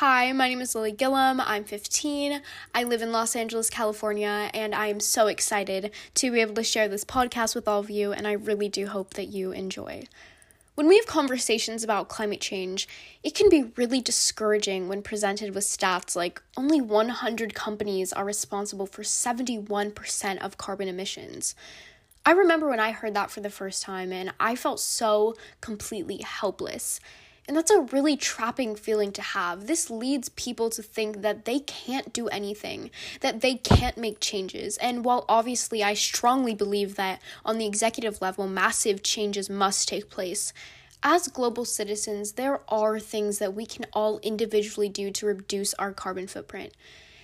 Hi, my name is Lily Gillum. I'm 15. I live in Los Angeles, California, and I am so excited to be able to share this podcast with all of you, and I really do hope that you enjoy. When we have conversations about climate change, it can be really discouraging when presented with stats like only 100 companies are responsible for 71% of carbon emissions. I remember when I heard that for the first time, and I felt so completely helpless. And that's a really trapping feeling to have. This leads people to think that they can't do anything, that they can't make changes. And while obviously I strongly believe that on the executive level, massive changes must take place, as global citizens, there are things that we can all individually do to reduce our carbon footprint.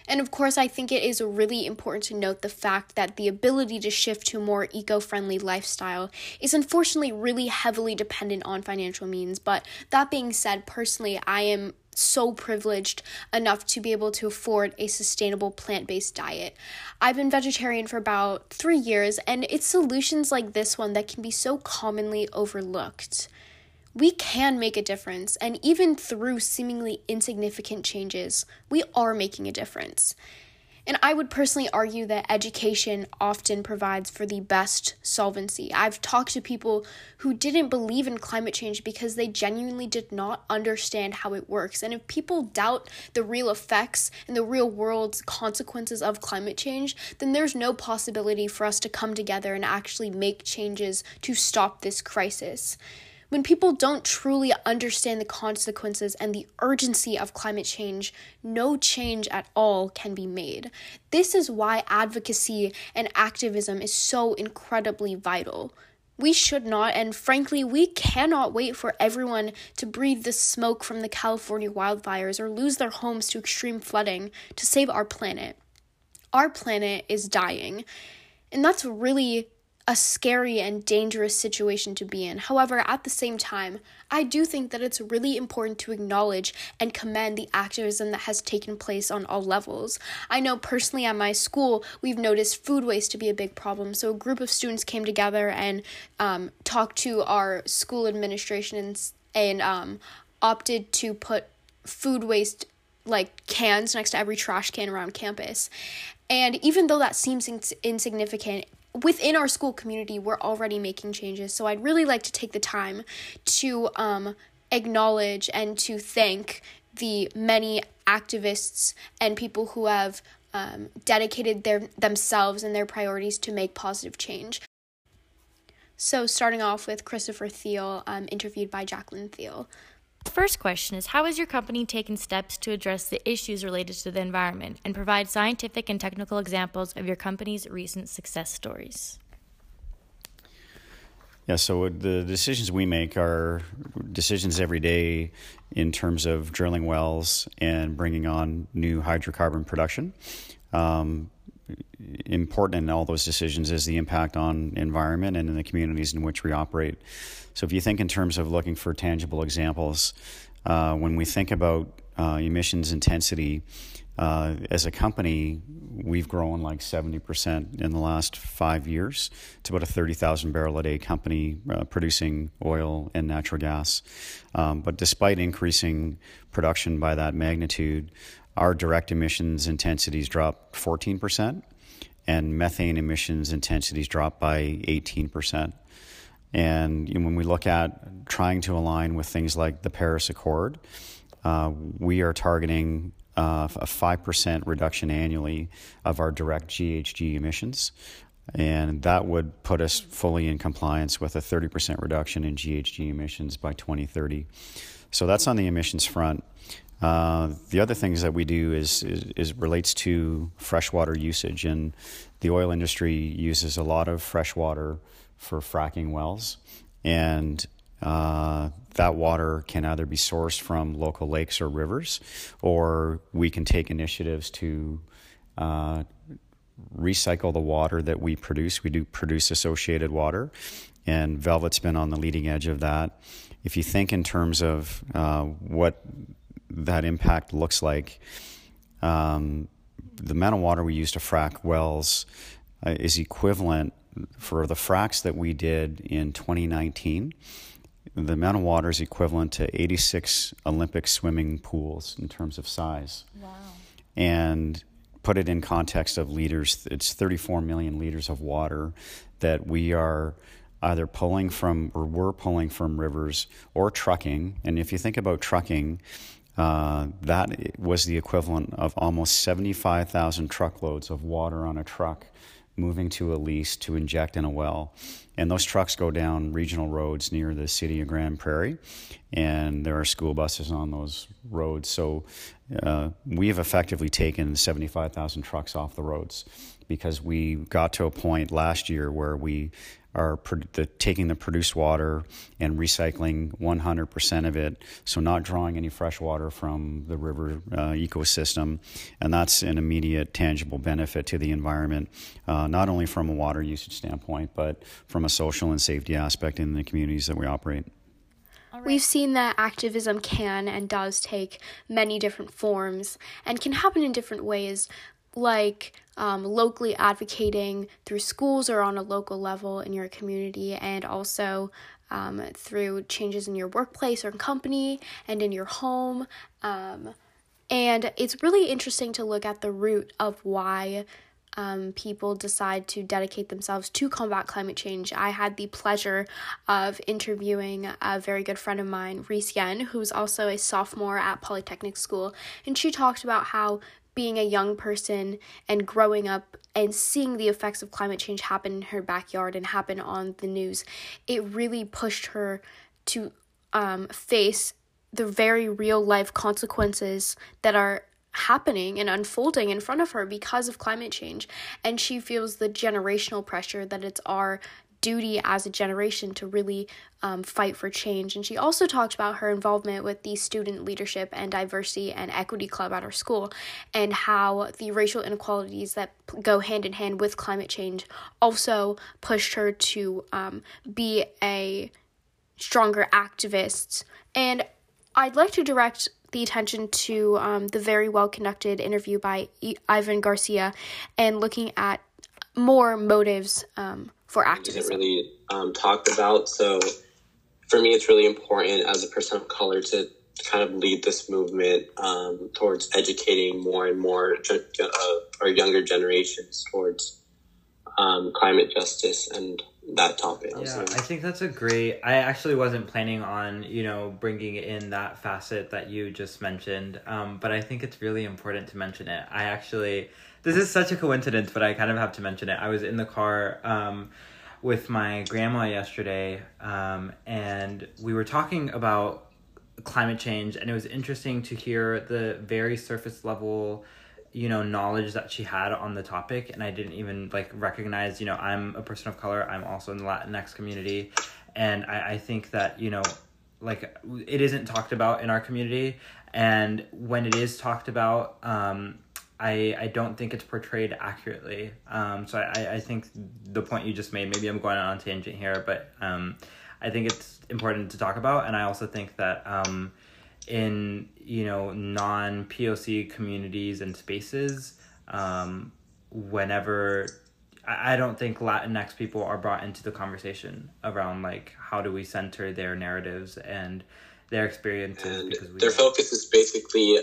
And of course, I think it is really important to note the fact that the ability to shift to a more eco friendly lifestyle is unfortunately really heavily dependent on financial means. But that being said, personally, I am so privileged enough to be able to afford a sustainable plant based diet. I've been vegetarian for about three years, and it's solutions like this one that can be so commonly overlooked we can make a difference, and even through seemingly insignificant changes, we are making a difference. And I would personally argue that education often provides for the best solvency. I've talked to people who didn't believe in climate change because they genuinely did not understand how it works. And if people doubt the real effects and the real world's consequences of climate change, then there's no possibility for us to come together and actually make changes to stop this crisis. When people don't truly understand the consequences and the urgency of climate change, no change at all can be made. This is why advocacy and activism is so incredibly vital. We should not, and frankly, we cannot wait for everyone to breathe the smoke from the California wildfires or lose their homes to extreme flooding to save our planet. Our planet is dying. And that's really a scary and dangerous situation to be in. However, at the same time, I do think that it's really important to acknowledge and commend the activism that has taken place on all levels. I know personally at my school, we've noticed food waste to be a big problem. So a group of students came together and um, talked to our school administration and, and um, opted to put food waste like cans next to every trash can around campus. And even though that seems ins- insignificant, within our school community, we're already making changes. So I'd really like to take the time to um, acknowledge and to thank the many activists and people who have um, dedicated their themselves and their priorities to make positive change. So, starting off with Christopher Thiel, um, interviewed by Jacqueline Thiel. First question is How has your company taken steps to address the issues related to the environment and provide scientific and technical examples of your company's recent success stories? Yeah, so the decisions we make are decisions every day in terms of drilling wells and bringing on new hydrocarbon production. Um, important in all those decisions is the impact on environment and in the communities in which we operate. So if you think in terms of looking for tangible examples, uh, when we think about uh, emissions intensity, uh, as a company, we've grown like 70% in the last five years. It's about a 30,000 barrel a day company uh, producing oil and natural gas. Um, but despite increasing production by that magnitude, our direct emissions intensities dropped 14%, and methane emissions intensities dropped by 18%. And when we look at trying to align with things like the Paris Accord, uh, we are targeting uh, a 5% reduction annually of our direct GHG emissions. And that would put us fully in compliance with a 30% reduction in GHG emissions by 2030. So that's on the emissions front. Uh, the other things that we do is, is, is relates to freshwater usage, and the oil industry uses a lot of freshwater for fracking wells, and uh, that water can either be sourced from local lakes or rivers, or we can take initiatives to uh, recycle the water that we produce. We do produce associated water, and Velvet's been on the leading edge of that. If you think in terms of uh, what that impact looks like. Um, the amount of water we use to frack wells uh, is equivalent for the fracks that we did in 2019 the amount of water is equivalent to 86 Olympic swimming pools in terms of size. Wow. And put it in context of liters, it's 34 million liters of water that we are either pulling from or we're pulling from rivers or trucking. And if you think about trucking, uh, that was the equivalent of almost 75,000 truckloads of water on a truck moving to a lease to inject in a well. And those trucks go down regional roads near the city of Grande Prairie, and there are school buses on those roads. So uh, we have effectively taken 75,000 trucks off the roads because we got to a point last year where we are the, taking the produced water and recycling 100% of it, so not drawing any fresh water from the river uh, ecosystem. And that's an immediate, tangible benefit to the environment, uh, not only from a water usage standpoint, but from a social and safety aspect in the communities that we operate. We've seen that activism can and does take many different forms and can happen in different ways, like um, locally advocating through schools or on a local level in your community, and also um, through changes in your workplace or company and in your home. Um, and it's really interesting to look at the root of why um, people decide to dedicate themselves to combat climate change. I had the pleasure of interviewing a very good friend of mine, Reese Yen, who's also a sophomore at Polytechnic School, and she talked about how being a young person and growing up and seeing the effects of climate change happen in her backyard and happen on the news, it really pushed her to um, face the very real life consequences that are happening and unfolding in front of her because of climate change. And she feels the generational pressure that it's our duty as a generation to really um, fight for change. And she also talked about her involvement with the Student Leadership and Diversity and Equity Club at her school and how the racial inequalities that go hand in hand with climate change also pushed her to um, be a stronger activist. And I'd like to direct the attention to um, the very well conducted interview by Ivan Garcia and looking at more motives um, for activism. Isn't really um, talked about. So for me, it's really important as a person of color to kind of lead this movement um, towards educating more and more uh, our younger generations towards um, climate justice and that topic. Yeah, I think that's a great. I actually wasn't planning on you know bringing in that facet that you just mentioned, um, but I think it's really important to mention it. I actually this is such a coincidence, but I kind of have to mention it. I was in the car um, with my grandma yesterday, um, and we were talking about climate change, and it was interesting to hear the very surface level you know knowledge that she had on the topic and i didn't even like recognize you know i'm a person of color i'm also in the latinx community and i, I think that you know like it isn't talked about in our community and when it is talked about um, I, I don't think it's portrayed accurately. Um, so I, I think the point you just made, maybe I'm going on a tangent here, but um, I think it's important to talk about. And I also think that um, in, you know, non POC communities and spaces, um, whenever I, I don't think Latinx people are brought into the conversation around like how do we center their narratives and their experiences. And because we their focus is basically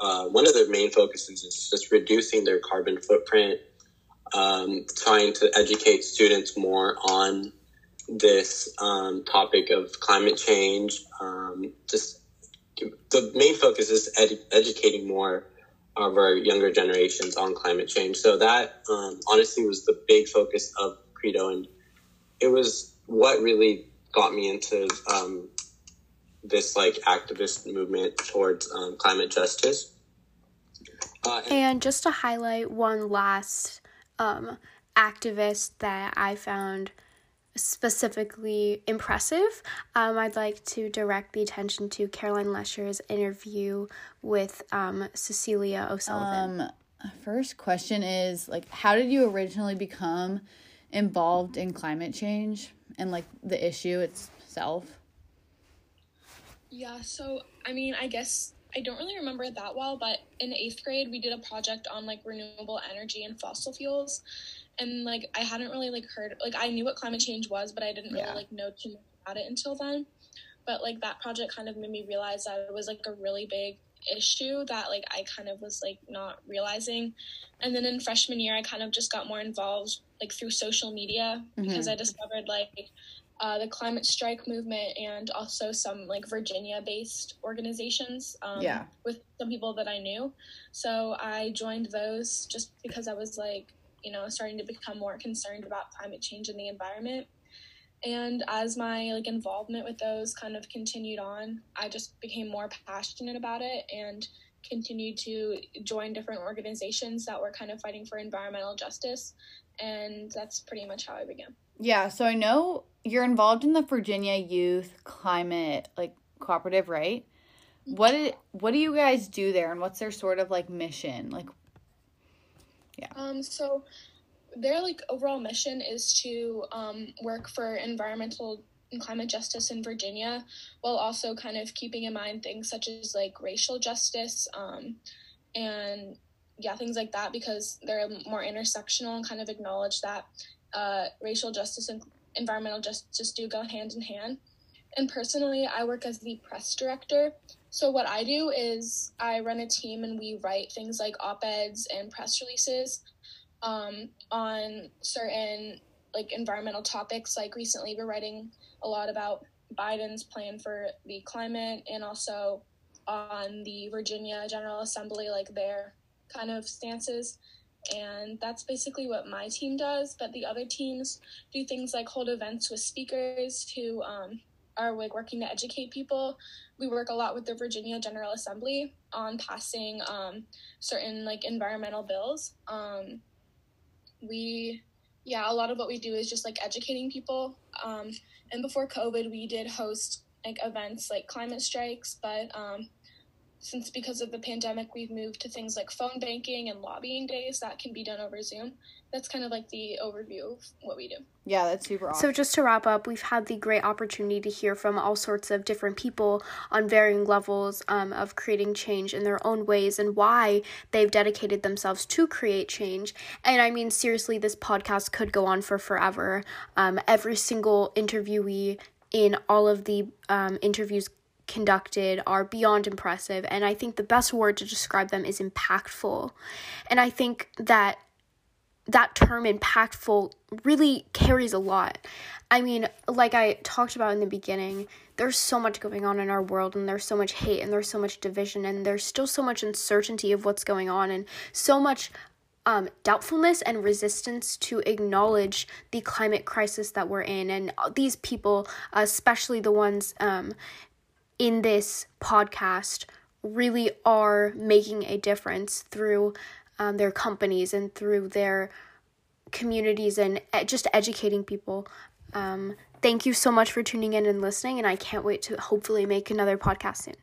uh, one of their main focuses is just reducing their carbon footprint, um, trying to educate students more on this um, topic of climate change. Um, just the main focus is ed- educating more of our younger generations on climate change. So that um, honestly was the big focus of Credo, and it was what really got me into um, this like activist movement towards um, climate justice. Uh, and just to highlight one last um, activist that I found specifically impressive, um, I'd like to direct the attention to Caroline Lesher's interview with um, Cecilia O'Sullivan. Um, first question is like, how did you originally become involved in climate change and like the issue itself? Yeah, so I mean, I guess I don't really remember it that well, but in eighth grade we did a project on like renewable energy and fossil fuels, and like I hadn't really like heard like I knew what climate change was, but I didn't really yeah. like know too much about it until then. but like that project kind of made me realize that it was like a really big issue that like I kind of was like not realizing. And then in freshman year, I kind of just got more involved like through social media because I discovered like uh, the climate strike movement and also some like Virginia based organizations um, Yeah. with some people that I knew. So I joined those just because I was like, you know, starting to become more concerned about climate change and the environment. And as my like involvement with those kind of continued on, I just became more passionate about it and continued to join different organizations that were kind of fighting for environmental justice. And that's pretty much how I began. Yeah, so I know you're involved in the Virginia Youth Climate like cooperative, right? What it, what do you guys do there and what's their sort of like mission? Like Um, so their like overall mission is to um, work for environmental and climate justice in Virginia, while also kind of keeping in mind things such as like racial justice, um, and yeah, things like that because they're more intersectional and kind of acknowledge that uh, racial justice and environmental justice do go hand in hand. And personally, I work as the press director. So what I do is I run a team and we write things like op-eds and press releases um, on certain like environmental topics. Like recently, we're writing a lot about Biden's plan for the climate and also on the Virginia General Assembly, like their kind of stances. And that's basically what my team does. But the other teams do things like hold events with speakers who um, are like working to educate people. We work a lot with the Virginia General Assembly on passing um, certain like environmental bills. Um, we, yeah, a lot of what we do is just like educating people. Um, and before COVID, we did host like events like climate strikes, but um, since because of the pandemic, we've moved to things like phone banking and lobbying days that can be done over Zoom. That's kind of like the overview of what we do. yeah, that's super awesome. So, just to wrap up, we've had the great opportunity to hear from all sorts of different people on varying levels um, of creating change in their own ways and why they've dedicated themselves to create change. And I mean, seriously, this podcast could go on for forever. Um, every single interviewee in all of the um, interviews conducted are beyond impressive. And I think the best word to describe them is impactful. And I think that that term impactful really carries a lot. I mean, like I talked about in the beginning, there's so much going on in our world and there's so much hate and there's so much division and there's still so much uncertainty of what's going on and so much um, doubtfulness and resistance to acknowledge the climate crisis that we're in. And these people, especially the ones um, in this podcast, really are making a difference through um, their companies and through their communities and just educating people. Um, thank you so much for tuning in and listening, and I can't wait to hopefully make another podcast soon.